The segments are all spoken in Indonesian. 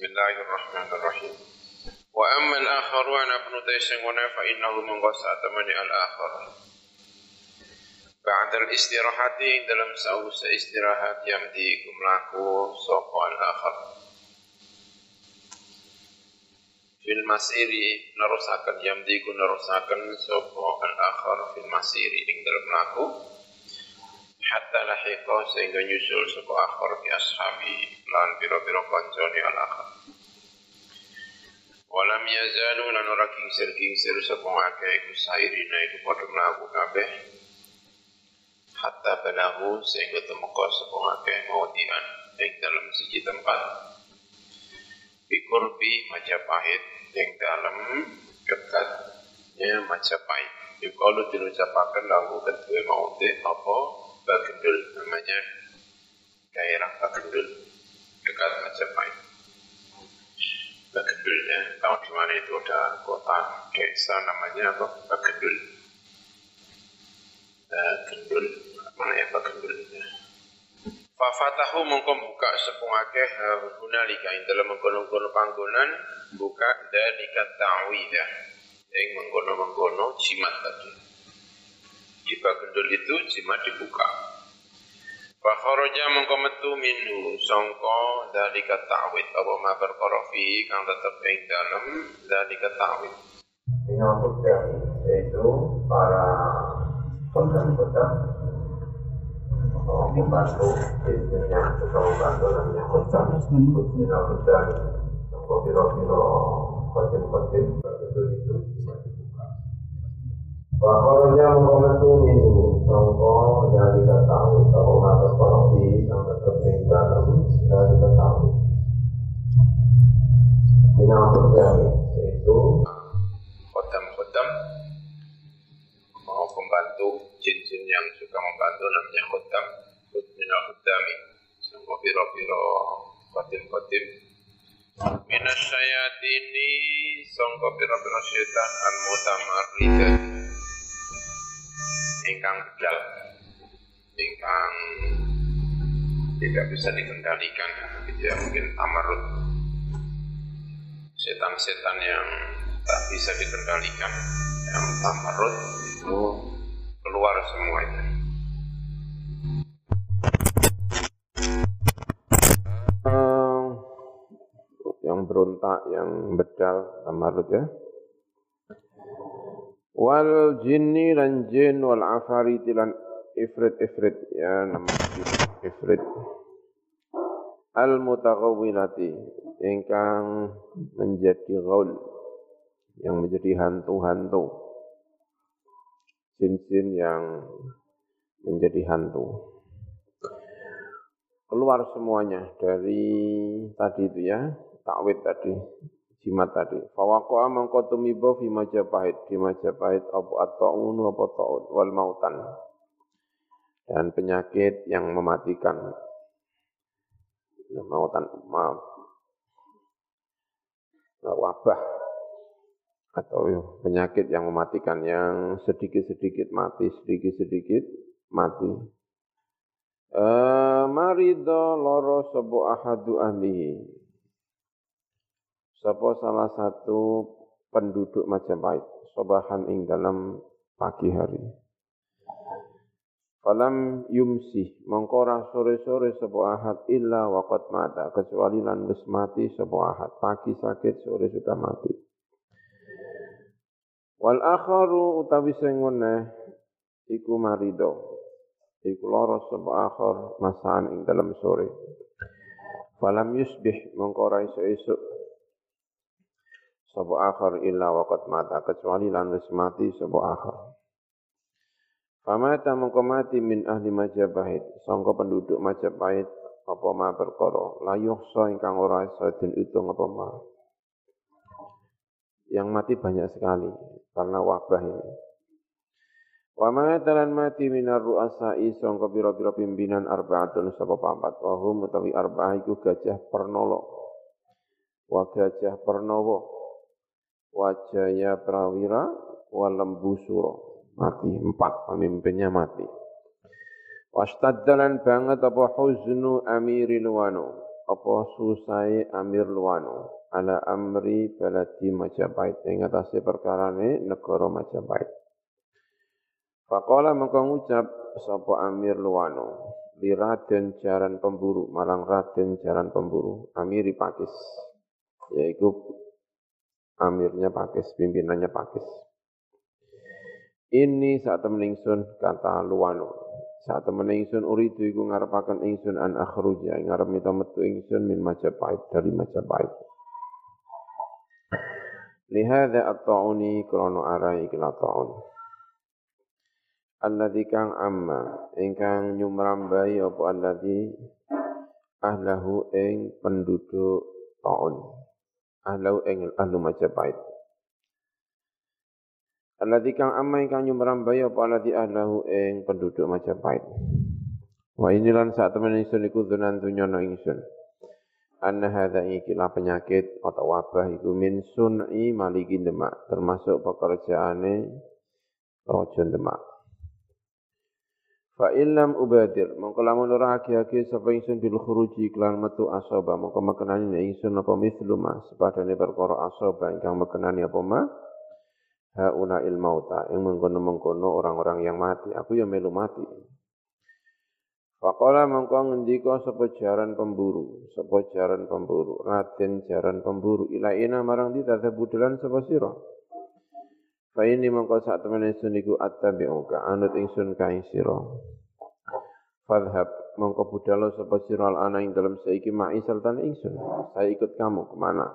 بسم الله الرحمن الرحيم وأما الآخر وأنا ابن تيسنغون فإنه من قصة من الآخر بعد الاستراحة dalam sausa istirahat yang dikumlaku sopo al-akhar fil masiri narusakan yang diku narusakan sopo al-akhar fil masiri ing dalam laku hatta lahiqa sehingga nyusul sopo akhar fi ashabi lan biro-biro konconi al-akhar Walam yazalu lan ora kingsir-kingsir sapa akeh iku sairina iku padha mlaku kabeh. Hatta balagu sehingga temeka sapa akeh maudian ing dalam siji tempat. Bikurbi Majapahit ing dalam dekatnya Majapahit. Yukalu diucapakan lagu kedua maudi apa Bagendul namanya. Daerah Bagendul dekat Majapahit. Bagendulnya tahu di mana itu? Ada kota desa namanya apa? Bagendul Bagendul mana ya Bagendulnya Fafatahu mengko buka sepung akeh hunalika. Ing dalam mengkono-kono panggonan buka dalika ta'widah yang mengkono-mengkono jimat tadi di Bagendul itu jimat dibuka. Fakharaja mengko metu minhu sangka dalika ta'wid. Apa ma perkara fi kang tetep ing dalem dalika ta'wid. Menyangkut yang yaitu para kodam-kodam membantu bisnis yang suka membantu namanya kodam menyangkut dari biro-biro kodim-kodim Wakornya mengkomentu minggu Sangko dari ketahui Kalau mata korpi Yang tetap dalam dari ketahui Binatang dari Yaitu Kodam-kodam mau pembantu jin-jin yang suka membantu namanya kodam minal kodami sangka biro-biro kodim-kodim minas syayatini sangka biro-biro setan al-mutamarridah ingkang bedal ingkang tidak bisa dikendalikan gitu ya mungkin tamarut setan-setan yang tak bisa dikendalikan yang tamarut itu keluar semuanya yang berontak, yang bedal, tamarut ya wal jinni lan jin wal afarit lan ifrit ifrit. Ya nama ifrit. Al mutaghawwilati ingkang menjadi gaul yang menjadi hantu-hantu. Jin-jin yang menjadi hantu. Keluar semuanya dari tadi itu ya takwid tadi jimat tadi. Fawaqa mangko tumiba fi Majapahit, di Majapahit apa at-ta'un apa ta'un wal mautan. Dan penyakit yang mematikan. Mautan maaf. Nah, wabah atau penyakit yang mematikan yang sedikit-sedikit mati, sedikit-sedikit mati. Uh, marido loro sebo ahadu ahlihi Sapa salah satu penduduk Majapahit sobahan ing dalam pagi hari. Falam yumsi mengkora sore-sore sebuah ahad illa waqad mata kecuali lan wis mati sebuah ahad pagi sakit sore sudah mati. Wal akharu utawi sing iku marido iku lara sebuah akhar masaan ing dalam sore. Falam yusbih mengkora isu-isu sapa akhar illa waqad mata. Kecuali lan wis mati sapa akhar. Famata mengko mati min ahli Majapahit. Sangka penduduk Majapahit apa ma perkara? La yuhsa ingkang ora isa den hitung apa ma. Yang mati banyak sekali karena wabah ini. Wa ma talan mati minar ru'asai sangka pira-pira pimpinan arbaatun sapa papat. Wa hum utawi arba'ah iku gajah pernolo wa gajah pernowo Wajaya Prawira, Walembusuro. Mati, empat pemimpinnya mati. Wastaddalan banget apa huznu amiril wano. apa susai Amir Luwano ala amri baladi Majapahit ing atase perkarane negara Majapahit. Faqala mengko ngucap sapa Amir Luwano li Raden Jaran Pemburu marang Raden Jaran Pemburu Amiri Pakis yaitu amirnya Pakis pimpinannya Pakis. Ini saat temen kata Luwano saat temen ingsun uridu iku ngarepaken ingsun an akhruja ngarep mita metu ingsun min Majapahit dari Majapahit. Lihada at-ta'uni krono arai kila ta'un. Alladhi kang amma ingkang nyumrambai apa alladhi ahlahu ing penduduk ta'un. Ahlahu ing ahlu Majapahit. Alladzi kang amma ingkang nyumrambai apa alladzi ahlahu ing penduduk Majapahit. Wa inilan saat temen ingsun iku dunan dunyono ingsun. Anna hadza ikilah penyakit atau wabah iku min sun'i malikin demak, termasuk pekerjaane raja demak. Fa illam ubadir mongko lamun ora agi-agi sapa ingsun bil khuruji klan metu asaba mongko mekenani ingsun apa mislu ma sepadane perkara asaba ingkang mekenani apa ma? Hauna il mauta yang mengkono-mengkono orang-orang yang mati. Aku yang melu mati. Faqala mengko ngendika sapa jaran pemburu sapa jaran pemburu Raden jaran pemburu. Ila ina marang di budelan sapa sira Fa ini mengko sak temene sun iku attabi'uka anut ingsun ka ing sira Fadhab mengko budalo sapa sira ana ing dalem saiki ma'isal tan ingsun saya ikut kamu ke mana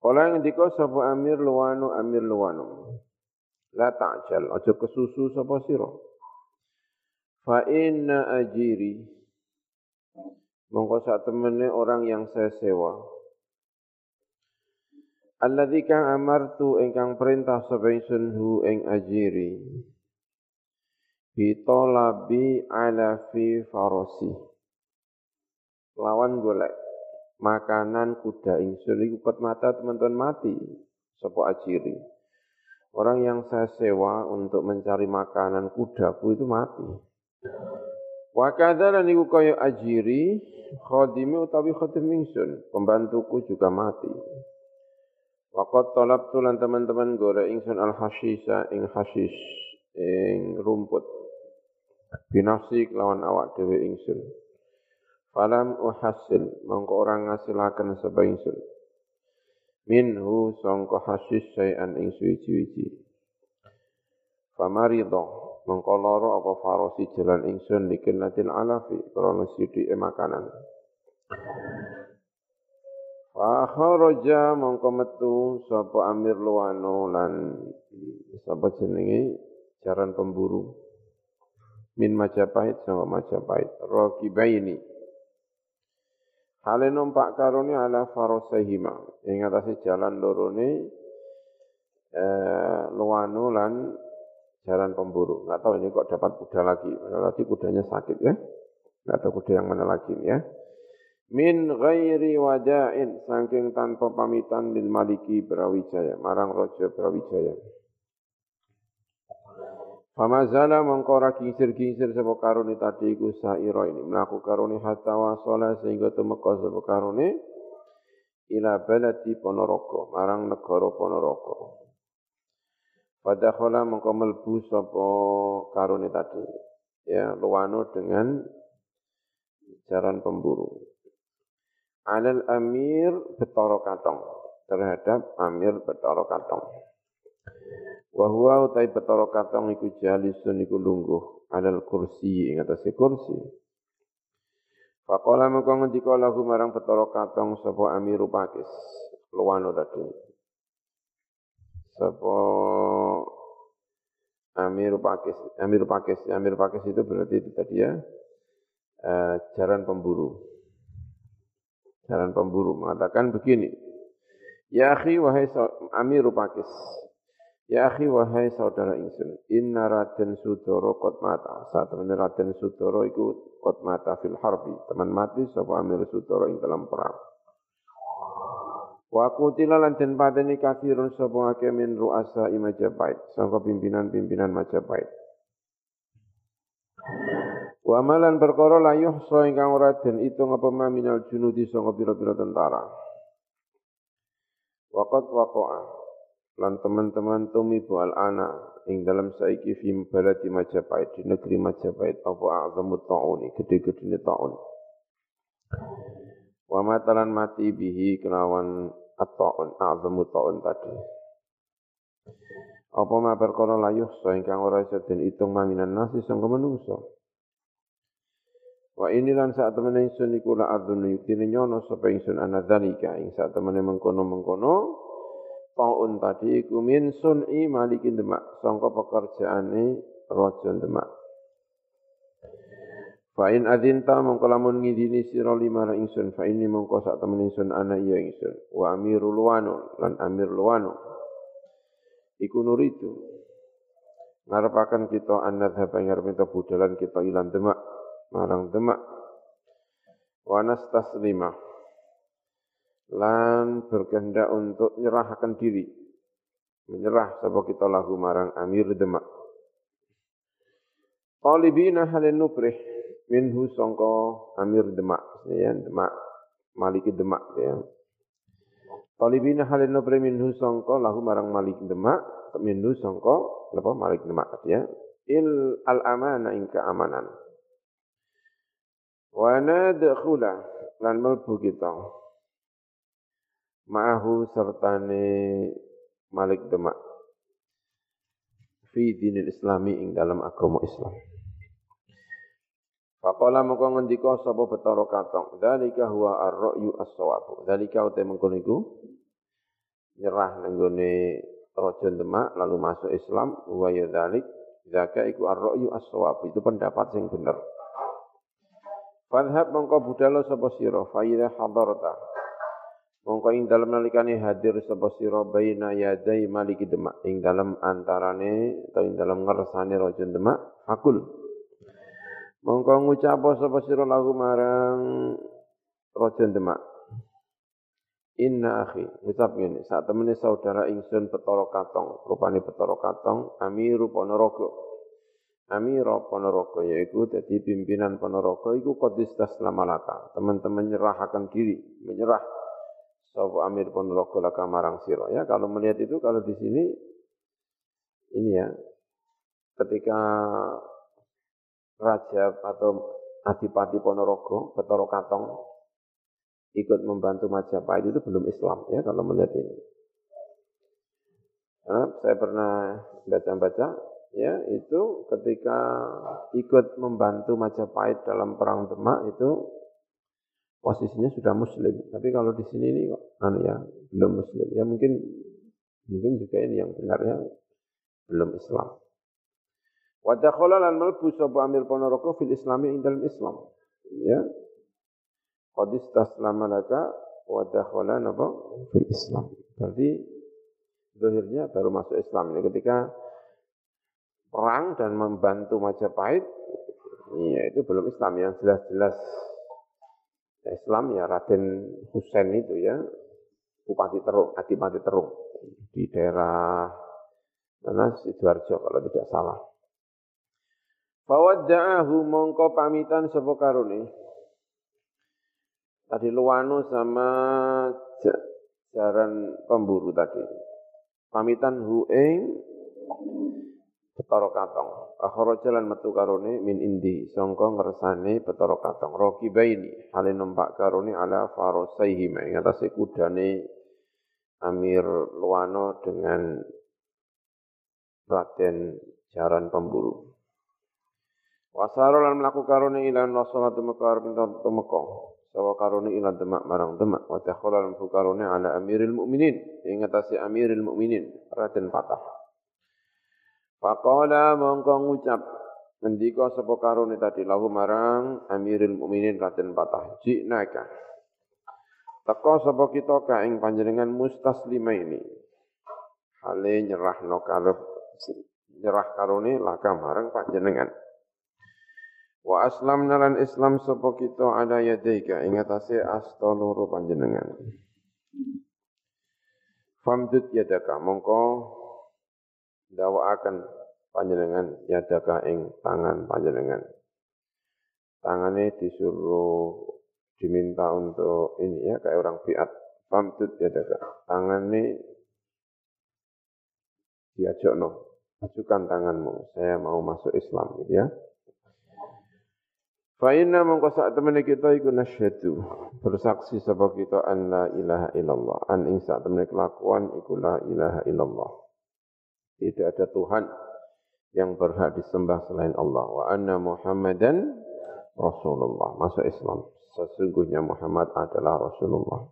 Kala ngendika sapa Amir Luwanu Amir Luwanu. La ta'jal, aja kesusu sapa sira. Fa inna ajiri mongko sak temene orang yang saya sewa. Alladzi kang amartu ingkang perintah sapa ingsun hu ing ajiri. Bitolabi ala fi farasi. Lawan golek makanan kuda ingsun iku kot mata teman-teman mati sapa ajiri. Orang yang saya sewa untuk mencari makanan kudaku itu mati. Wa kadzalan iku kaya ajiri khadimi utawi khadim ingsun, pembantuku juga mati. Waqat talabtu lan teman-teman gore ingsun al hasisa ing hasis ing rumput. Binafsi kelawan awak dhewe ingsun. Falam uhasil, mongko orang ngasilaken sapa ingsun. Minhu sangka hasis sayan ing suwi-wiji. Famarido, mongko loro apa farosi jalan ingsun likillatil alafi, krana sithike makanan. Fa kharaja mongko metu sapa Amir Luwano lan sapa jenenge jaran pemburu min Majapahit sama Majapahit Raqibaini Hale numpak karone ala farosahima ing atase jalan lorone eh, luwanu lan jalan pemburu. Enggak tahu ini kok dapat kuda lagi. Berarti kudanya sakit ya. Enggak tahu kuda yang mana lagi ya. Min ghairi waja'in saking tanpa pamitan lil maliki Brawijaya, marang raja Brawijaya. Famazala mengkora kingsir-kingsir sapa karone tadi iku saira ini mlaku karone hatta wasala sehingga tumeka sapa karone ila baladi Ponorogo marang negara Ponorogo. Padahal mengko melbu sapa karone tadi ya luwano dengan jaran pemburu. Alal amir betoro katong terhadap amir betoro katong. Wa huwa utai betara katong iku jalisun iku lungguh alal kursi ing atase kursi. Faqala mengko ngendika lahu marang betara katong sapa Amiru Pakis, luwano tadi. Sapa Amir Pakis, Amir Pakis, Amir Pakis itu berarti itu tadi ya, uh, jaran pemburu. Jaran pemburu mengatakan begini, Ya akhi wahai Amir Pakis, Ya akhi wahai saudara ingsun, inna Raden Sudoro kot mata. Saat teman Raden Sudoro iku kot mata fil harbi. Teman mati sapa Amir Sudoro ing dalam perang. Wa kutila lan den pateni kafirun sapa ake min ru'asa Majapahit, sangka pimpinan-pimpinan Majapahit. Wa malan perkara la yuhsa ingkang ora den itung apa minal junudi sanga pira-pira tentara. Waqat waqa'a lan teman-teman tumibu al ana ing dalam saiki fi baladi Majapahit di negeri Majapahit apa azamu tauni gede-gedene taun. Wa matalan mati bihi kelawan at-taun azamu taun tadi. Apa ma perkara la yuhsa ingkang ora isa den itung maminan nasi sangka. Wa ini lan saat temen ingsun iku la adzunu yuktine nyono sapa ingsun ana dzalika. Ing saat temen mengkono-mengkono taun tadi iku min sun'i malikin demak sangka pekerjaane raja demak. Fa in adinta mongko lamun ngidini sira lima ingsun. Fa ini mongko sak temen ingsun ana iya ingsun. Wa amirul wanu lan amir luwanu. Iku nuritu ngarepaken kita annadhab ing arep budalan kita ilan demak marang demak wanas taslima lan berkehendak untuk menyerahkan diri. Menyerah sapa kita lahu marang amir demak talibina halin nubrih minhu sangka amir demak ya demak maliki demak ya. Talibina halin nubrih minhu sangka lahu marang malik demak minhu sangka apa malik demak ya. Il al amana ing keamanan Wa nadkhula lan melbu kita. Ma'ahu sertane Malik Demak. Fi dinil islami ing dalam agama Islam. Faqala mongko ngendika sapa Bathara Katong, "Dzalika huwa ar-ra'yu as-shawab." Dzalika uta mengkono iku nyerah nang Raja Demak lalu masuk Islam, wa ya dzalik, zaka iku ar-ra'yu as-shawab. Itu pendapat sing bener. Fadhab mongko budalo sapa sira fa idza hadarta. Mongko ing dalem nalikane hadir sapa sira baina yadai maliki demak ing dalem antarane atau ing dalem ngersane raja demak fakul. Mongko ngucap sapa sira lahu marang raja demak. Inna akhi, ngucap ngene, saat temene saudara ingsun Petoro Katong, rupane Petoro Katong, Amiru Ponorogo. Amira Ponorogo yaitu jadi pimpinan Ponorogo itu kodis taslamalaka. Teman-teman menyerahkan diri, menyerah Sopo Amir Ponorogo laka marang siro. Ya kalau melihat itu kalau di sini ini ya ketika raja atau adipati Ponorogo, Betoro Katong ikut membantu Majapahit itu belum Islam ya kalau melihat ini. Karena saya pernah baca-baca ya itu ketika ikut membantu Majapahit dalam perang Demak itu posisinya sudah muslim. Tapi kalau di sini ini kok anu ya belum muslim. Ya mungkin mungkin juga ini yang benarnya belum Islam. Wa dakhala lan malbu sapa Amir Ponorogo fil Islami ing dalam Islam. Ya. Qad istaslama laka wa dakhala napa fil Islam. Berarti zahirnya baru masuk Islam ini ketika perang dan membantu Majapahit, iya itu belum Islam yang jelas-jelas Islam ya Raden Husain itu ya Bupati Terung, Adipati Terung di daerah mana Sidoarjo kalau tidak salah. Fawadda'ahu mongko pamitan sapa karone. Tadi Luwano sama jaran pemburu tadi. Pamitan hu ing Betara Katong. Akhara jalan metu karone min indi sangka ngersane Betara Katong. Raqibaini hale numpak karone ala farosaihi ing atase kudane Amir Luwano dengan Raden Jaran Pemburu. Wasaro lan mlaku karone ilan wasalatu mekar temeka. Sawa karone ilan demak marang demak wa takhala lan karone ala Amiril Mukminin ing Amiril Mukminin Raden Patah. Faqala mongko ngucap ngendika sapa karone tadi lahu marang Amirul Mukminin Raden Patah jinaka Teko sapa kita ka ing panjenengan mustaslima ini? Hale nyerahno karep nyerah karone laka marang panjenengan. Wa aslam nalan Islam sapa kita ada yadaika ing atase asta panjenengan. Famdud yadaka mongko akan panjenengan yadaka ing tangan panjenengan. tangannya disuruh diminta untuk ini ya kayak orang biat. Famtut ya tangannya diajak no ajukan tanganmu saya mau masuk Islam gitu ya. Fa inna mongko sak temene kita iku nasyhadu bersaksi sebab kita an la ilaha illallah. An ing temene kelakuan iku la ilaha illallah tidak ada Tuhan yang berhak disembah selain Allah. Wa anna Muhammadan Rasulullah. Masuk Islam. Sesungguhnya Muhammad adalah Rasulullah.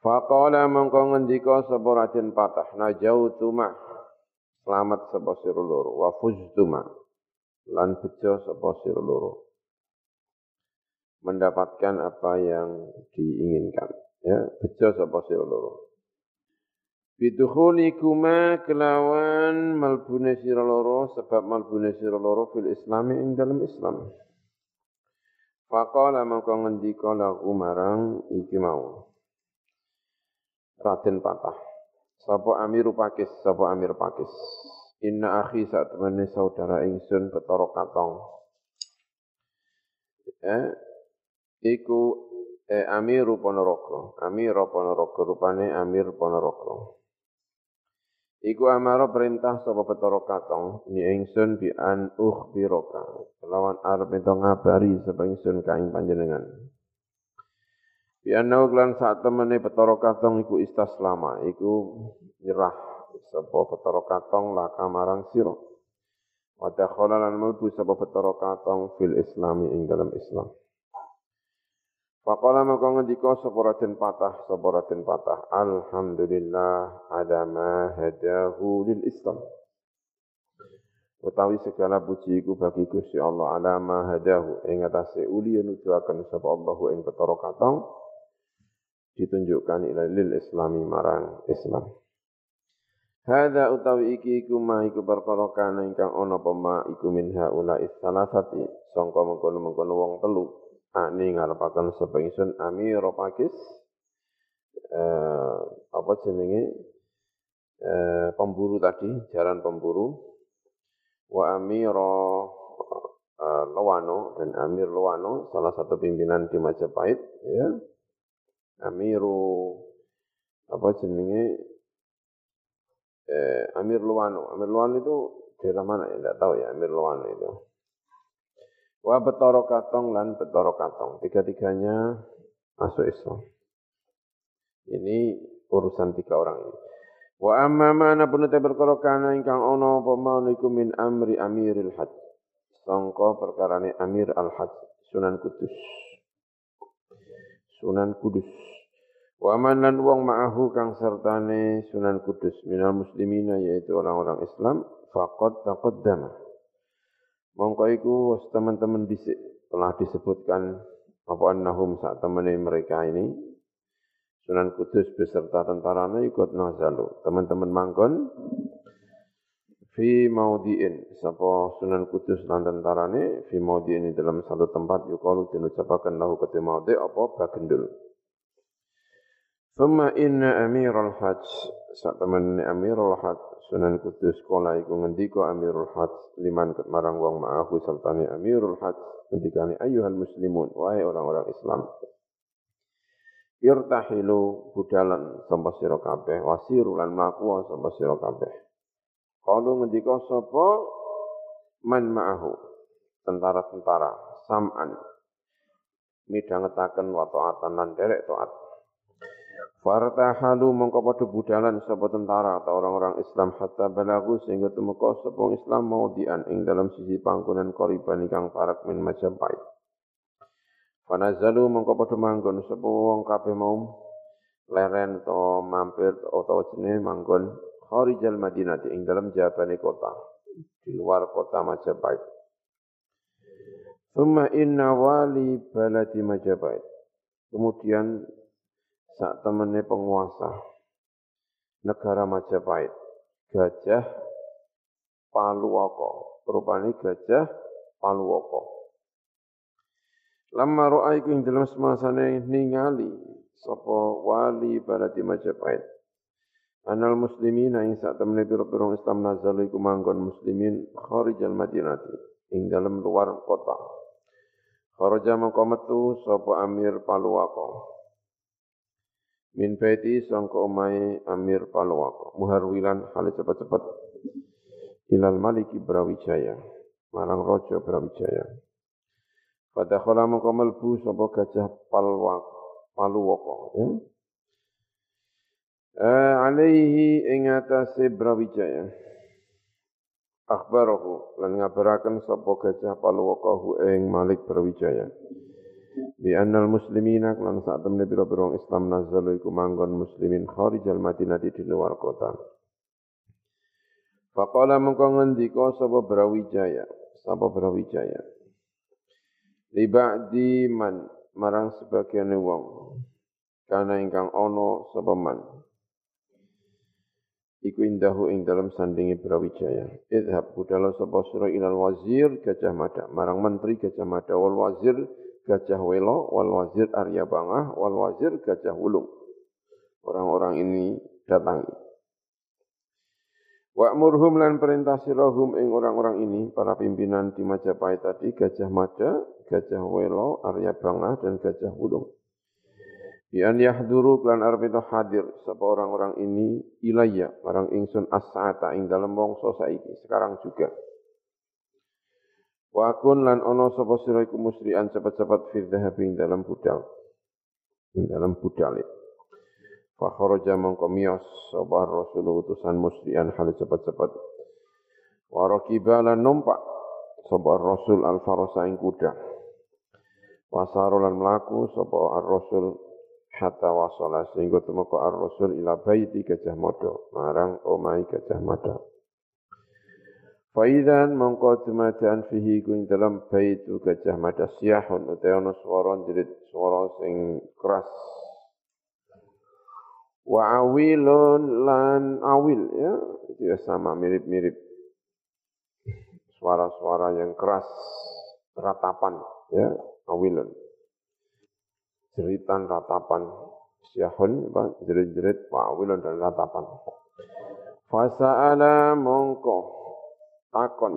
Faqala mongko ngendika sapa Raden Patah najautu ma selamat sapa sira loro. Wa fuztu ma lan bejo sapa sira loro. Mendapatkan apa yang diinginkan. Ya bejo sapa sira loro Bidukhulikuma kelawan malbune sira loro sebab malbune sira loro fil islami ing dalam Islam. Faqala maka ngendika lagu marang iki mau. Raden patah. Sapa Amiru Pakis, sapa Amir Pakis. Inna akhi saat temani saudara ingsun betara katong. Eh, iku eh, Amir Ponorogo. Amir Ponorogo rupane Amir Ponorogo. Iku amaro perintah sapa betara katong ni ingsun bi an ukhbiraka. Lawan arep ento ngabari sapa ingsun ka ing panjenengan. Bi anau klan saat temene betara katong iku istaslama, iku nyerah sapa petara katong laka marang sira wa dakhala lan mlebu sapa petara katong fil islami ing dalam Islam Faqala maka ngendika sapa Raden Patah sapa Patah alhamdulillah ada hadahu lil Islam. Utawi segala puji iku bagi Gusti Allah ala ma hadahu. Ing atase uli nujuaken sapa Allah ing petara katong ditunjukkan ila lil islami marang Islam. Hadza utawi iki iku ma iku perkara kana ingkang ana apa ma iku min haula salasati sangka mengkono-mengkono wong telu ani ngarepaken sapa ingsun amir pakis eh apa jenenge eh pemburu tadi jaran pemburu wa amiro eh, Lowano dan Amir Lowano salah satu pimpinan di Majapahit ya Amiru apa jenenge eh, Amir Luwano. Amir Luwano itu daerah mana ya? Tidak tahu ya Amir Luwano itu. Wa betoro katong lan betoro katong. Tiga-tiganya masuk Islam. Ini urusan tiga orang ini. Wa amma mana pun te perkara kana ingkang ana iku min amri amiril hajj. Sangka perkarane Amir al-Hajj Sunan Kudus. Sunan Kudus. Wa man lan wong ma'ahu kang sertane Sunan Kudus minal muslimina yaitu orang-orang Islam faqad taqaddama. Mongko iku teman-teman telah disebutkan apa annahum saat temene mereka ini Sunan Kudus beserta tentaranya ikut nazalu. Teman-teman mangkon fi maudiin sapa Sunan Kudus lan tentarane fi maudiin dalam satu tempat yukalu dinucapaken lahu kete maudi apa bagendul. Thumma inna amirul hajj. Saat teman amirul hajj Sunan Kudus kala iku ngendika amirul hajj liman marang wong ma'ahu sertane amirul hajj ngendikane ayuhal muslimun wahai orang-orang Islam. Irtahilu budalan sapa sira kabeh wasiru lan sira kabeh. Kalau ngendika sapa? Man ma'ahu tentara-tentara sam'an. Midhangetaken wa ta'atan lan derek taat Fartahalu mongko padha budalan sapa tentara atau orang-orang Islam hatta balagu sehingga tumeka sapa Islam mau dian ing dalam sisi panggonan koriban ingkang parak min Majapahit. Fanazalu mongko padha manggon sapa wong kabeh mau leren to mampir utawa jenenge manggon kharijal Madinati ing dalam jabane kota di luar kota Majapahit. Summa inna wali baladi Majapahit. Kemudian saat temennya penguasa negara Majapahit gajah Paluwoko rupanya gajah Paluwoko Lama ro'a iku ing dalam semasane ningali sapa wali baladi Majapahit. Anal muslimin ing sak temene pira-pira Islam nazalu iku manggon muslimin kharijal Madinati ing dalam luar kota. Faraja mengko metu sapa Amir Paluwaka. Min baiti sangka omahe Amir Paluwaka. Muharwilan hale cepet-cepet ilal Maliki Brawijaya. Marang Raja Brawijaya. Pada khala mengko melbu sapa gajah Palwak Paluwaka ya. Eh, alaihi ing atase Brawijaya. akhbarahu lan ngabaraken sapa gajah paluwakahu ing Malik Brawijaya bi annal muslimina lan sak temne pira-pira Islam nazalu iku manggon muslimin kharijal Madinah di luar kota. Faqala mengko ngendika sapa Brawijaya? Sapa Brawijaya? Li ba'di man marang sebagian wong. Kana ingkang ana sapa man? Iku indahu ing dalam sandingi Brawijaya. Idhab budala sapa sira ilal wazir Gajah Mada, marang menteri Gajah Mada wal wazir Gajah Welo wal wazir Arya Bangah wal wazir Gajah Wulung. Orang-orang ini datangi. Wa'murhum lan perintah sirahum ing orang-orang ini, para pimpinan di Majapahit tadi, Gajah Mada, Gajah Welo, Arya Bangah, dan Gajah Wulung Bi an yahduru klan arep itu hadir sapa orang-orang ini ilayya marang ingsun as-saata ing dalem mongso saiki sekarang juga. Wa kun lan ono sapa sira iku musri'an cepet-cepet fi dhahabi ing dalem budal. Ing dalem budal. Fa kharaja mongko miyos sapa rasul utusan musri'an hal cepet-cepet. Wa raqiba lan numpak sapa rasul al-farasa ing kuda. Wasarolan melaku sapa ar-rasul hatta wasala sehingga temako ar-rasul ila baiti gajah mada marang omai gajah mada Faidan mongko tumajan fihi kuing dalam baitu gajah mada siahun utawa ana swara jerit swara sing keras. Wa awilun lan awil ya. Itu ya sama mirip-mirip. Suara-suara yang keras ratapan ya awilun. Jeritan ratapan syahun jerit-jerit wawilun dan ratapan. Fasa'ala mongko takon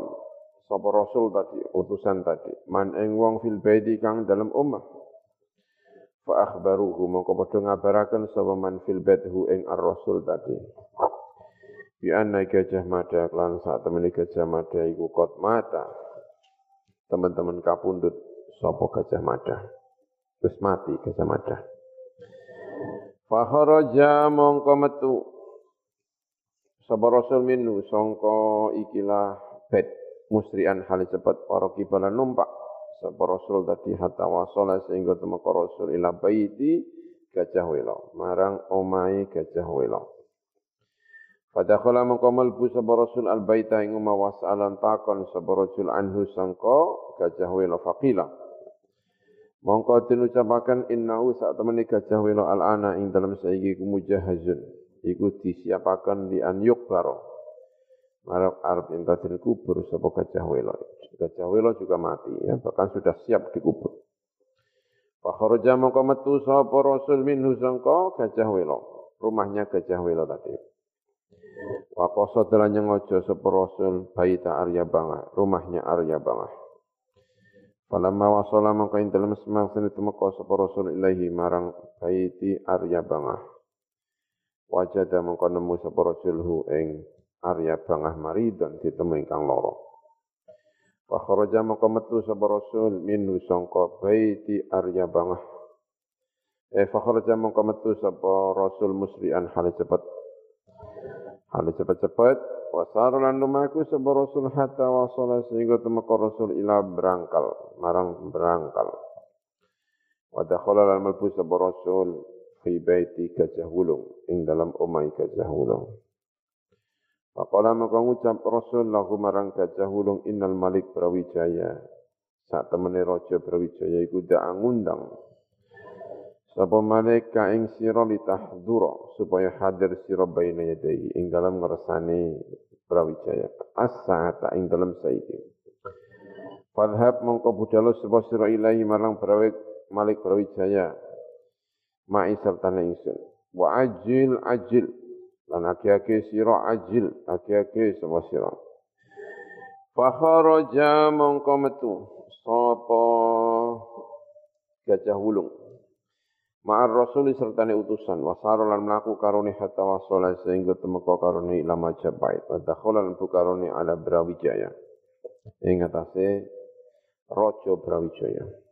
sapa rasul tadi utusan tadi man ing wong fil baiti kang dalam ummah fa akhbaruhu mongko padha ngabaraken sapa man fil baithu ing ar-rasul tadi. Bi anna gajah mada lan saat temene gajah mada iku kot mata. Teman-teman kapundut sapa gajah mada? Terus mati Gajah Fa kharaja mongko metu sapa rasul minu sangka ikilah bed musrian hal cepat para kibala numpak. Sapa rasul tadi hatta wasala sehingga temeka rasul ila baiti gajah marang omai gajah wela Padahal mongko mlebu rasul al baita ing umma wasalan takon sapa rasul anhu sangka gajah wela faqila Mongko den ucapaken innahu sak temene gajah wela al-ana ing dalam saiki ku mujahazun. Iku disiapaken di an yukbaro. Marab arab enta den kubur sapa gajah wela. Gajah wela juga mati ya, bahkan sudah siap dikubur. Fa kharaja mongko metu sapa rasul minhu sangka gajah wela. Rumahnya gajah wela tadi. Wa qasada lan nyojo sapa rasul baita Arya Bangah, rumahnya Arya Bangah. Falamma wasala mangka ing dalem semang sene tumeka sapa rasul ilahi marang baiti Arya Bangah. Wajada mangka nemu sapa rasulhu ing Arya Bangah maridon ditemu ingkang lara. Fa kharaja mangka metu sapa rasul minhu sangka baiti Arya Bangah. Eh fa kharaja mangka metu sapa rasul musri'an hale cepet. Hale cepet-cepet Wasar lan lumaku sapa Rasul hatta wasala sehingga temeka Rasul ila berangkal, marang berangkal. Wa dakhala lan malbu sapa Rasul fi baiti gajah wulung, ing dalam omai gajah wulung. Faqala maka ngucap Rasul lahu marang gajah wulung innal malik Brawijaya. Saat temene raja Brawijaya iku dak ngundang Sapa malik ing sira litahdura supaya hadir sira baina yadai ing dalam ngersane Brawijaya as-saata ing dalam saiki. Fadhab mongko budalo sapa sira ilahi marang Brawik Malik Brawijaya ma'i serta ingsun. Wa ajil ajil. Lan aki-aki ajil. Aki-aki sapa sira. Fa kharaja mongko gajah wulung. Ma'ar rasuli sertane utusan. Wasaro lan mlaku karone hatta wasala sehingga temeka karone ila Majapahit. Wa dakhala lan karone ala Brawijaya. Ing atase Brawijaya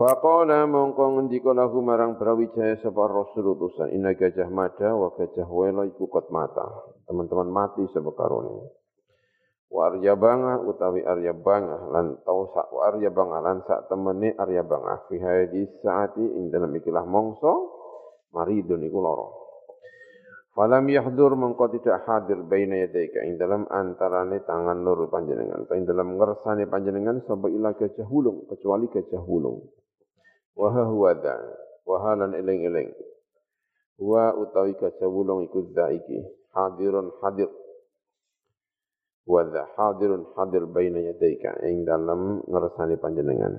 Faqala mongko ngendika lahu marang Brawijaya sapa rasul utusan inna gajah mada wa gajah wela iku kot mata. Teman-teman mati sapa karone? Wa arya bangah utawi arya bangah lan tau sak wa arya bangah lan sak temene arya bangah. Fi hadis saati ing dalam ikilah mongso maridun iku lara. Falam yahdur mengko tidak hadir baina yadaika ing dalam antarane tangan loro panjenengan ing dalam ngersane panjenengan sapa ila gajah wulung kecuali gajah wulung wa huwa dha wa halan eling-eling. Wa utawi gajah wulung iku iki hadirun hadir. Wa hadirun hadir baina yadaika ing dalam ngersani panjenengan.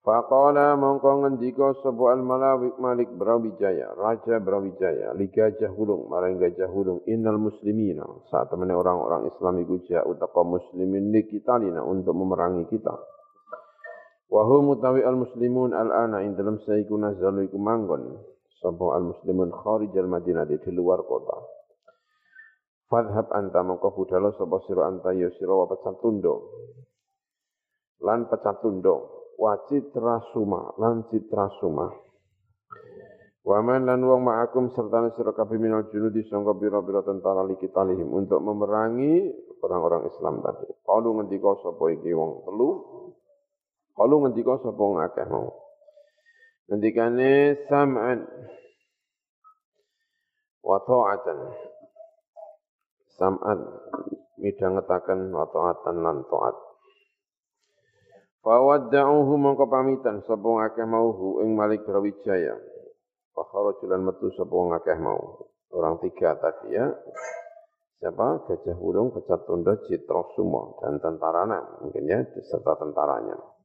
Faqala mongko ngendika sapa al malawik Malik Brawijaya, Raja Brawijaya, li gajah hulung, marang gajah hulung, innal muslimina, saat temene orang-orang Islam iku ja'u muslimin li kitalina untuk memerangi kita. Wa hum mutawi al muslimun al ana ing dalam saiku nazalu iku manggon, sapa al muslimun kharij al Madinah di luar kota. Fadhab anta mongko budalo sapa sira anta ya sira wa pecat. Lan pecat tundo citra suma lan citra suma. Wa man lan wong ma'akum serta sira kabeh minal junudi sangka pira-pira tentara likitalihim untuk memerangi orang-orang Islam tadi. Kalau ngendika sapa iki wong telu. Kalau ngendika sapa ngakeh mau. Ngendikane sam'an wa ta'atan sam'an midhangetaken wa ta'atan lan ta'at Fawadda'uhu mongko pamitan sapa akeh mauhu ing Malik Brawijaya. Fa kharajulan metu sapa akeh mau. Orang tiga tadi ya. Siapa? Gajah Wulung, Pecat Tondo, Citra Sumo, dan tentaranya. Mungkin ya, serta tentaranya.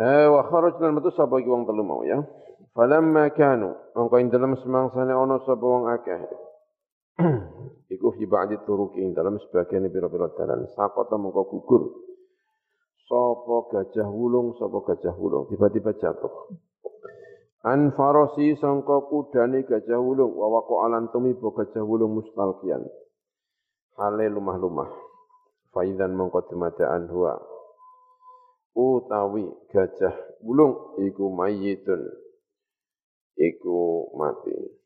Eh, wa kharajulan metu sapa iki wong telu mau ya. Falamma kanu, mongko ing dalem semangsane ana sapa wong akeh. Iku fi ba'di turuki dalam sebagian pira-pira dalan. Sakota mengko gugur? Sapa gajah wulung sapa gajah wulung? Tiba-tiba jatuh. An farasi sangka kudane gajah wulung. Wa waqa alan tumiba gajah wulung mustalqian. Hale lumah-lumah. Faidan mengko dimadaan huwa utawi gajah wulung iku mayitun iku mati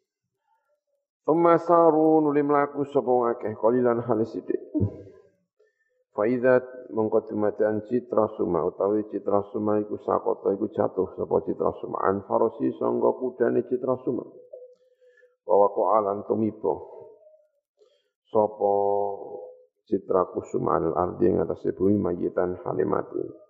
Pemasaru nuli melaku sapa akeh kalilan halis sithik. Faidat mongko citra suma utawi citra suma iku sakota iku jatuh sapa citra suma an farosi sangga kudane citra suma. Wa ko alan tumipo. Sapa citra kusuma al ardi ing atas bumi mayitan halimati.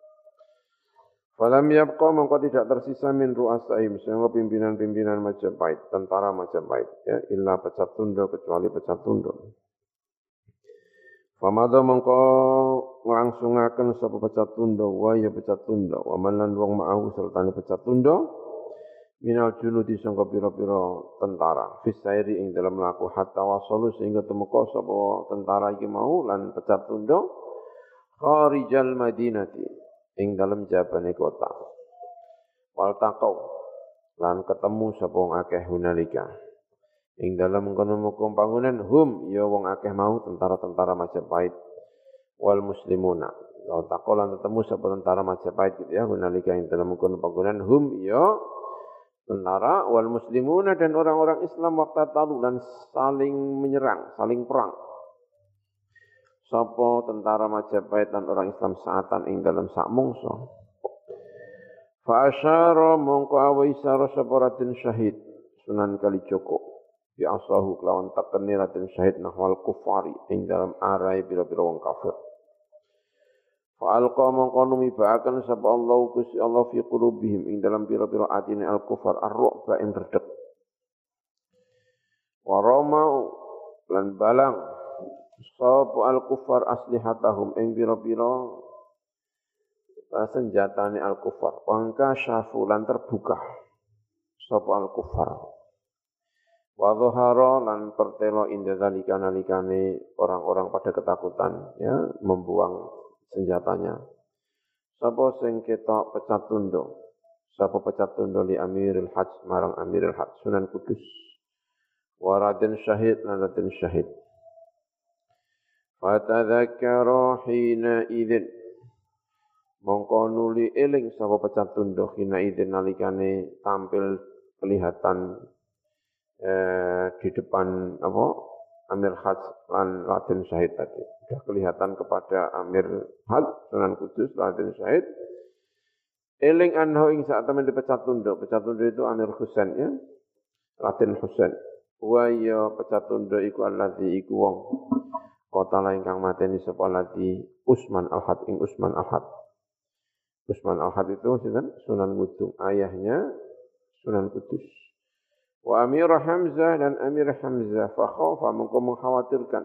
Falam yabqa mengko tidak tersisa min ru'asaim sehingga pimpinan-pimpinan Majapahit, tentara Majapahit ya illa pecat tundo kecuali pecat tundo. Famada mengko nglangsungaken sapa pecat tundo wa ya pecat tundo wa man wong ma'ahu serta pecat tundo minal junudi sangka pira-pira tentara. Fisairi ing dalam mlaku hatta wasalu sehingga temeka sapa tentara iki mau lan pecat tundo kharijal madinati ing dalem jabane kota. Wal taqau lan ketemu sapa wong akeh hunalika. Ing dalem kono mukum bangunan hum ya wong akeh mau tentara-tentara Majapahit wal muslimuna. Wal taqau lan ketemu sapa tentara Majapahit gitu ya hunalika ing dalem kono bangunan hum ya tentara wal muslimuna dan orang-orang Islam waktu talu dan saling menyerang, saling perang. Sopo tentara Majapahit dan orang Islam saatan ing dalam sak mungso. Fa asyara mongko awa isara sapa Raden Syahid Sunan Kalijogo bi asahu kelawan takeni Raden Syahid nahwal kufari ing dalam arai pira-pira wong kafir. Fa alqa mongko numibaaken sapa Allah Gusti Allah fi qulubihim ing dalam pira-pira atine al kufar ar-ru'ba ing redeg. Wa lan balang sapa al kufar aslihatahum ing pira-pira senjatane al kufar wangka syafulan terbuka sapa al kufar wa lan pertelo inda zalika nalikane orang-orang pada ketakutan ya membuang senjatanya Sapa sing ketok pecat tundo. Sapa pecat tundo li Amirul Hajj marang Amirul Hajj Sunan Kudus. Waradin syahid lan syahid. Fatadzakkaru hina idzin mongko nuli eling sapa pecat tundo hina idzin nalikane tampil kelihatan eh, di depan apa Amir Haj lan Raden Syahid tadi. Sudah kelihatan kepada Amir Haj Sunan Kudus Raden Syahid. Eling anho ing saat temen dipecat tunduk. Pecat tunduk itu Amir Husain ya. Raden Husain. Wa ya pecat tunduk iku alladzi iku wong. Kota lain kang mateni sapa alladzi Usman Al-Had ing Usman Al-Had. Usman Al-Had itu sinten? Sunan Kudus. Ayahnya Sunan Kudus. Wa Amir Hamzah dan Amir Hamzah fakhafa mengko mengkhawatirkan.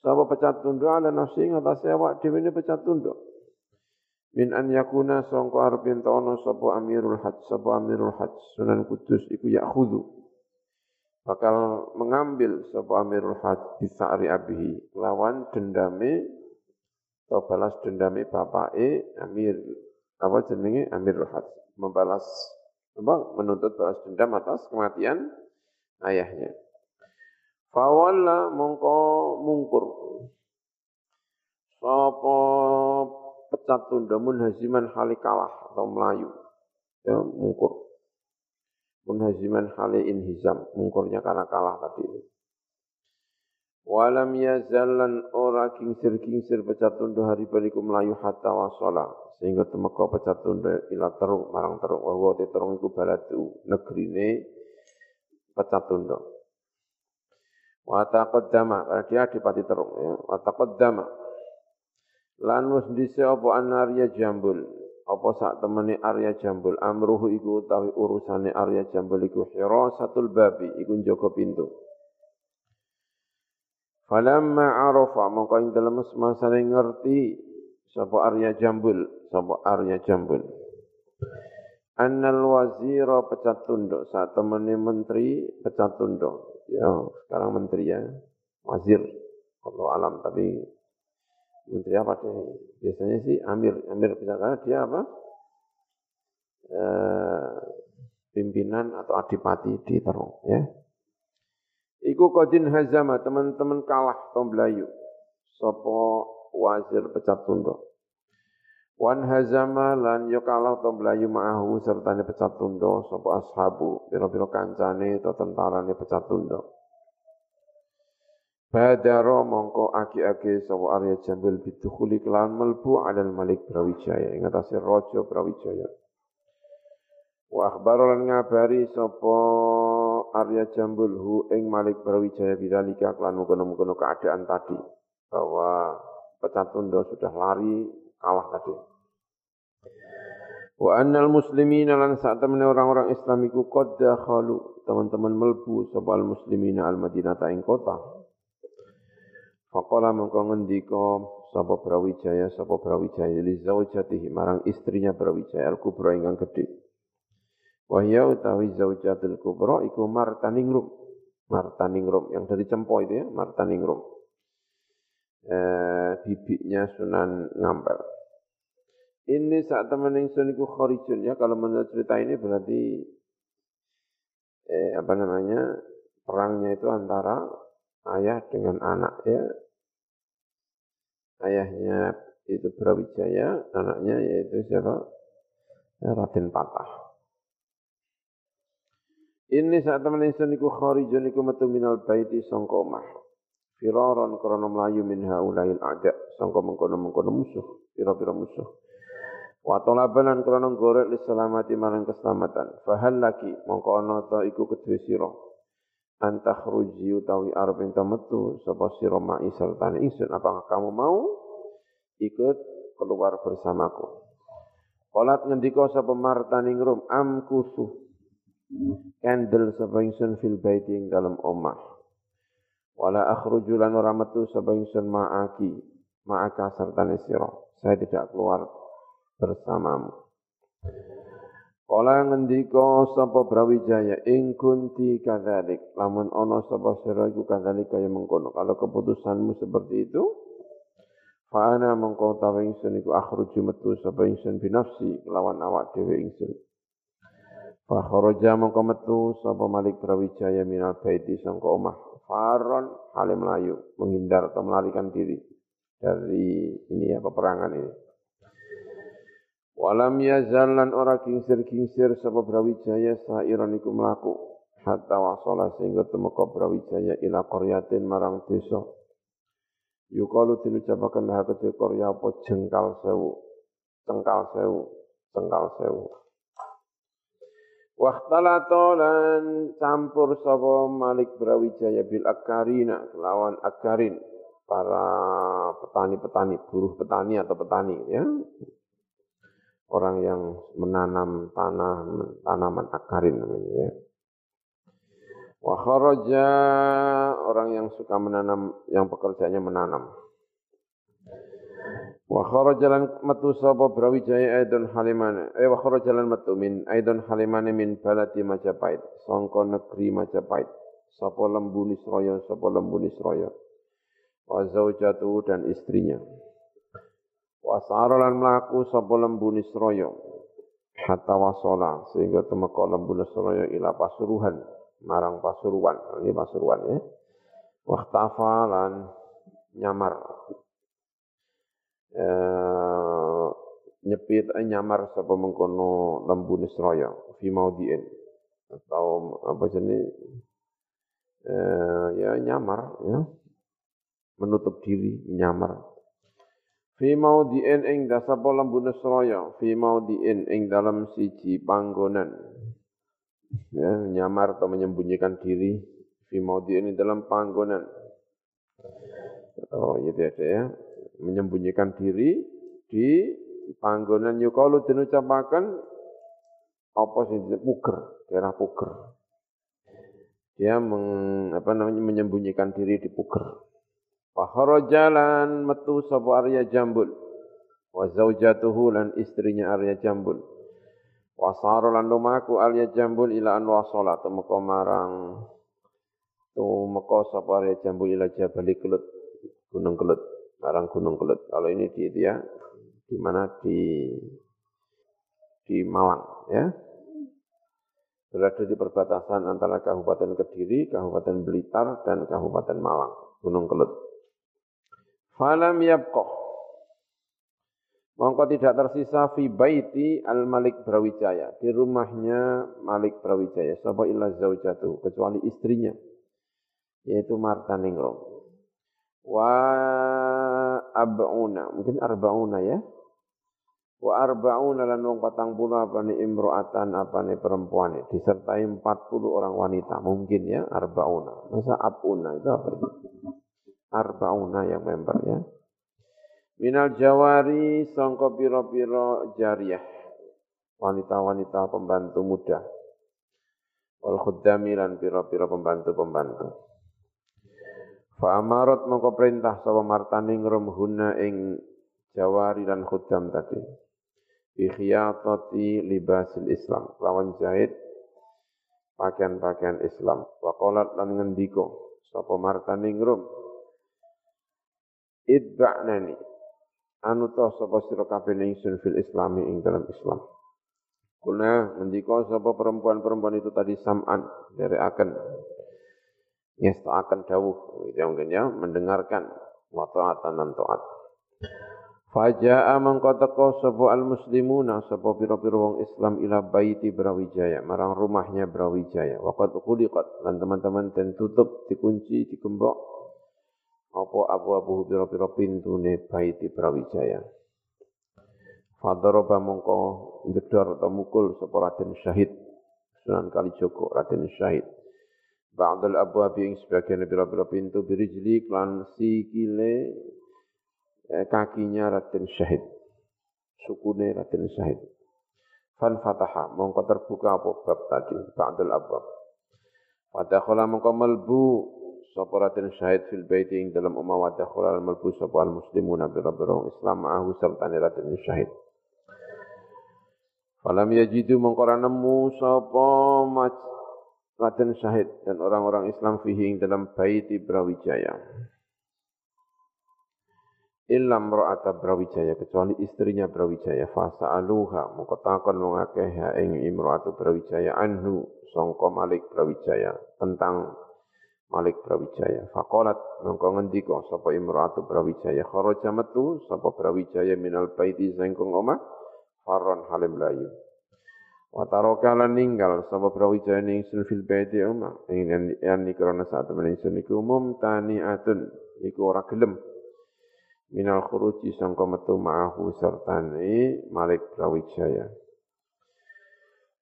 Sapa pecat tunduk ala nafsi ngatas awak dhewe ne pecat tunduk. Min an yakuna sangka arep entono sapa Amirul Hajj sapa Amirul Hajj Sunan Kudus iku yakhudhu. Bakal mengambil sapa Amirul Hajj bisa'ri abihi lawan dendame atau balas dendame bapake Amir apa jenenge Amirul Hajj membalas apa, menuntut balas dendam atas kematian ayahnya. Fawalla mongko mungkur. Sapa pecat tunda munhaziman hali kalah atau melayu. Ya, mungkur. Munhaziman hali inhizam. Mungkurnya karena kalah tadi itu. Walam yazallan ora kingsir-kingsir pecat tunda hari bariku melayu hatta wasala sehingga temeka pecat tunda ila terung marang terung. Wa te terung iku baladu negrine pecat tunda wa taqaddama karena dia adipati terung ya. Wa taqaddama. Lan wis dhisik apa anarya jambul apa sak temene Arya Jambul amruhu iku utawi urusane Arya Jambul iku hirasatul babi iku njaga pintu Falamma arafa mongko ing dalem semasa ngerti sapa Arya Jambul, sapa Arya Jambul. Annal wazira pecat tunduk saat temani menteri pecat tunduk. Ya, sekarang menteri ya, wazir. Allah alam tapi menteri apa deh? Biasanya sih amir, amir karena dia apa? E, pimpinan atau adipati di Terong ya. Iku kodin hazama, teman-teman kalah kaum Melayu. Sopo wazir pecat tunduk. Wan hazama lan yo kalah kaum Melayu ma'ahu serta pecat tunduk. Sopo ashabu, biro-biro kancane atau tentarane pecat tunduk. Badaro mongko aki-aki sopo Arya Jambil bidukhuli kelawan melbu adal Malik Brawijaya. Ingatasi Rojo Brawijaya. Wa akhbarolan ngabari sopo Arya Jambul hu ing Malik Brawijaya bidalika klan mengkono-mengkono keadaan tadi bahwa pecat tunda sudah lari kalah tadi. Wa annal muslimin lan saat temen orang-orang Islam iku qad dakhalu teman-teman melbu sapa muslimin al Madinah ing kota. Faqala mengko ngendika sapa Brawijaya sapa Brawijaya li zaujatihi marang istrinya Brawijaya al kubra ingkang gedhe. Wahya utawi zaujatul kubra iku martaningrum. Martaningrum yang dari cempo itu ya, martaningrum. Eh, bibiknya Sunan Ngampel. Ini saat teman ingsun iku kharijun ya, kalau menurut cerita ini berarti eh, apa namanya perangnya itu antara ayah dengan anak ya. Ayahnya itu Brawijaya, anaknya yaitu siapa? Raden Patah. Ini saat teman insun iku kharijun iku metu minal baiti sangka omah. Firaron krana mlayu min haulail a'da sangka mengkono-mengkono musuh, pira-pira musuh. Wa talaban krana gorek li selamati marang keselamatan. Fahal laki mongko ana ta iku kedue sira. Antakhruji utawi arep ento metu sapa sira ma'i sertane ingsun apakah kamu mau ikut keluar bersamaku. Qalat ngendika sapa martaning rum amkusu Candle sapa ingsun fil baiti ing dalam omah. Wala akhruju lan ora metu ma'aki ma'aka serta sira. Saya tidak keluar bersamamu. Kala ngendika sapa Brawijaya ing kunti kadzalik lamun ana sapa sira iku kadzalik kaya mengkono kalau keputusanmu seperti itu Fa ana mengko tawa ingsun iku akhruju metu sapa ingsun binafsi lawan awak dhewe ingsun. Fa kharaja mengko metu sapa Malik Brawijaya minal baiti sangka omah. Faron halim melayu, menghindar atau melarikan diri dari ini ya peperangan ini. Walam yazallan ora kingsir-kingsir sapa Brawijaya sairon iku mlaku hatta wasala sehingga temeka Brawijaya ila qaryatin marang desa Yukalu dinucapakan lah kedua Korea apa jengkal sewu, cengkal sewu, cengkal sewu. Waktalato lan campur sapa Malik Brawijaya bil akarina lawan akarin para petani-petani, buruh petani atau petani ya. Orang yang menanam tanah, tanaman akarin namanya ya. Wa kharaja orang yang suka menanam, yang pekerjaannya menanam. Wa kharaja lan metu sapa Brawijaya aidon halimane. Eh wa kharaja lan metu min aidon halimane min balati Majapahit, sangka negeri Majapahit. Sapa lembu Nisraya, sapa lembu Nisraya. Wa zaujatu dan istrinya. Wa sara lan mlaku sapa lembu Nisraya. Hatta wasala sehingga temeka lembu Nisraya ila pasuruhan marang Pasuruan. Ini Pasuruan ya. Waktafa lan nyamar. E, nyepit eh, nyamar sapa mengkono lembu Nisraya fi maudien atau apa jenis e, ya nyamar ya menutup diri nyamar fi maudien ing dasapa lembu Nisraya fi maudien ing dalam siji panggonan ya, menyamar atau menyembunyikan diri fi ini dalam panggonan. Oh, iya ada ya. Menyembunyikan diri di panggonan yukalu dinucapakan apa sih puker, daerah puker. Dia meng, apa namanya menyembunyikan diri di puker. Jalan metu sapa Arya Jambul. Wa zaujatuhu lan istrinya Arya Jambul. Wasara lan lumaku alya jambul ila an wasala temeka marang tumeka sapa alya jambul ila jabali kelut gunung kelut marang gunung kelut. Kalau ini di dia di mana? Di di Malang ya. Berada di perbatasan antara Kabupaten Kediri, Kabupaten Blitar, dan Kabupaten Malang, Gunung Kelut. Falam yabqah Mongko tidak tersisa fi baiti al Malik Brawijaya. Di rumahnya Malik Brawijaya. Sapa illa zaujatu kecuali istrinya yaitu Marta Ningrum. Wa ab'una mungkin arba'una ya. Wa arba'una lan wong patang puluh apa ni imro'atan apa ni perempuan disertai empat puluh orang wanita mungkin ya arba'una. Masa ab'una itu apa itu arba'una yang member ya Minal jawari sangka pira-pira jariyah. Wanita-wanita pembantu muda. Wal khuddami lan pira-pira pembantu-pembantu. Fa amarat mongko perintah sapa martani ngrumhuna ing jawari dan khuddam tadi. Bi khiyatati libasil Islam. Lawan jahit pakaian-pakaian Islam. Wa qalat lan ngendika sapa martani ngrum. Idba'nani anu ta sapa sira kabeh ingsun fil islami ing dalam Islam. Kuna ngendika sapa perempuan-perempuan itu tadi sam'an dari akan akan dawuh itu mungkin ya mendengarkan wa ta'atan dan ta'at. Faja'a mangko teko sapa al muslimuna sapa pira-pira wong Islam ila baiti Brawijaya marang rumahnya Brawijaya. Waqad khuliqat lan teman-teman ten tutup dikunci dikembok apa abu-abu pira-pira pintune baiti Brawijaya. Fadaroba mongko gedor atau mukul sapa Raden Syahid Sunan Kalijogo Raden Syahid. Ba'dal abwabi ing sebagian pira-pira pintu birijli klan sikile eh, kakinya Raden Syahid. Sukune Raden Syahid. Fan fataha mongko terbuka apa bab tadi ba'dal abwab. Fadakhala mongko melbu sapa syahid fil baiti ing dalam umma wa dakhul al malbu sapa al muslimuna bi islam ma'ahu serta raden syahid. Falam yajidu mengkora nemu sapa raden syahid dan orang-orang Islam fihi ing dalam baiti Brawijaya. Ilam ro'ata Brawijaya kecuali istrinya Brawijaya. Fasa aluha mongko takon wong akeh ha ing imro'atu Brawijaya anhu sangka Malik Brawijaya tentang Malik Brawijaya. Faqalat mongko ngendika sapa imro'atu Brawijaya kharaja metu sapa Brawijaya minal baiti sangkung omah faron halim layu. Wa taraka lan ninggal sapa Brawijaya ning sun fil baiti omah ing yen krana saat temen ingsun iku umum taniatun iku ora gelem minal khuruji sangka metu ma'ahu sertane Malik Brawijaya.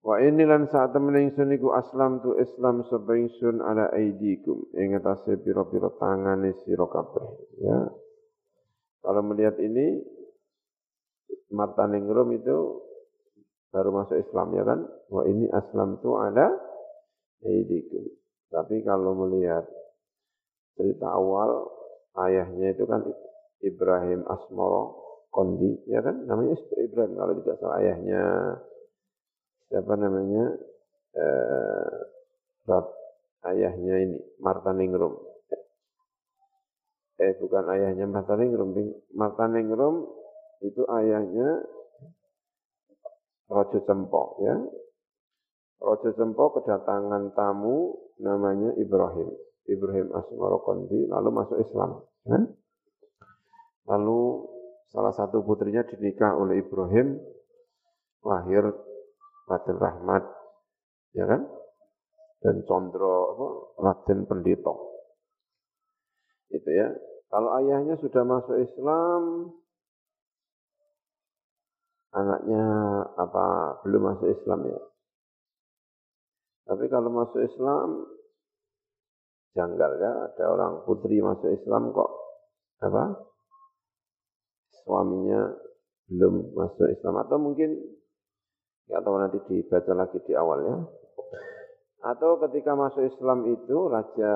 Wa ini lan saat temen ingsun iku aslam tu Islam sapa ingsun ala aidikum ing atase pira-pira tangane sira kabeh ya. Kalau melihat ini Martaningrum itu baru masuk Islam ya kan? Wah ini aslam tu ala aidikum. Tapi kalau melihat cerita awal ayahnya itu kan Ibrahim Asmoro Kondi ya kan namanya Ibrahim kalau tidak salah ayahnya siapa namanya? Eh, Rat, ayahnya ini Marta Ningrum. Eh bukan ayahnya Marta Ningrum Marta Ningrum itu ayahnya Rojo Cempo ya. Rojo Cempo kedatangan tamu namanya Ibrahim. Ibrahim Asmoro Kondi lalu masuk Islam kan? lalu salah satu putrinya dinikah oleh Ibrahim lahir Raden Rahmat, ya kan? Dan Condro apa, Raden Pendito. Itu ya. Kalau ayahnya sudah masuk Islam, anaknya apa belum masuk Islam ya. Tapi kalau masuk Islam, janggal ya, ada orang putri masuk Islam kok apa? Suaminya belum masuk Islam atau mungkin atau nanti dibaca lagi di awalnya. Atau ketika masuk Islam itu Raja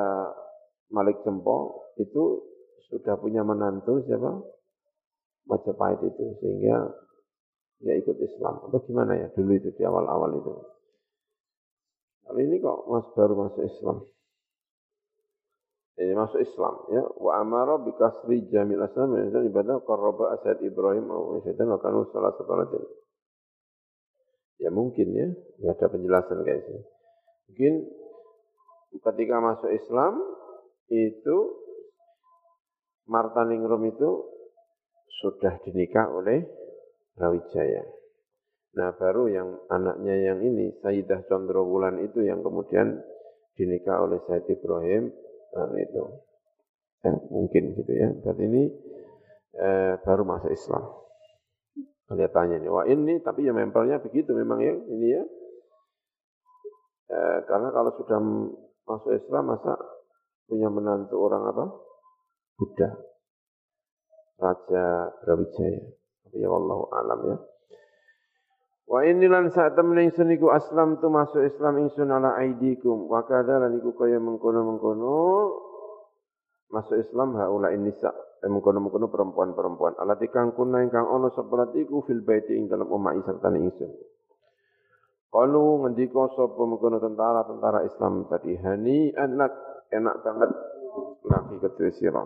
Malik Jempo itu sudah punya menantu siapa? Majapahit itu sehingga ya ikut Islam atau gimana ya dulu itu di awal-awal itu. Kali ini kok mas baru masuk Islam. Ini masuk Islam ya. Wa amara bi kasri jamil aslam ibadah qarraba asad Ibrahim wa syaitan wa kanu salah satu Ya mungkin ya, nggak ada penjelasan guys. Mungkin ketika masuk Islam itu Martaningrum itu sudah dinikah oleh Brawijaya. Nah baru yang anaknya yang ini Sayyidah Condrowulan itu yang kemudian dinikah oleh Said Ibrahim nah itu ya, mungkin gitu ya. Berarti ini eh, baru masuk Islam. Kelihatannya ini, wah ini, tapi ya mempelnya begitu memang ya, ini ya. E, karena kalau sudah masuk Islam, masa punya menantu orang apa? Buddha. Raja Brawijaya. Tapi ya Allah alam ya. Wa inilan saat temen ingsun iku aslam tu masuk Islam ingsun ala aidikum. Wa kadzalan iku kaya mengkono-mengkono masuk Islam haula nisa mengkono-mengkono perempuan-perempuan. Alati kang kuna ingkang ana sapelat iku fil baiti ing dalem omah serta ingsun. Kalau ngendika sapa mengkono tentara-tentara Islam tadi hani anak enak banget. Laki kedua sira.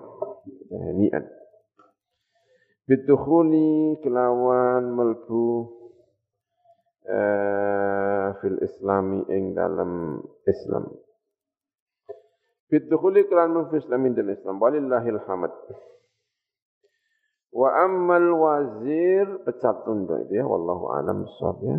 Hanian bitukhuli kelawan melbu uh, fil islami ing dalam Islam. Bitukhuli kelawan fil islami dalam Islam. Walillahil hamd Wa ammal wazir pecat tunduk itu ya wallahu alam ya.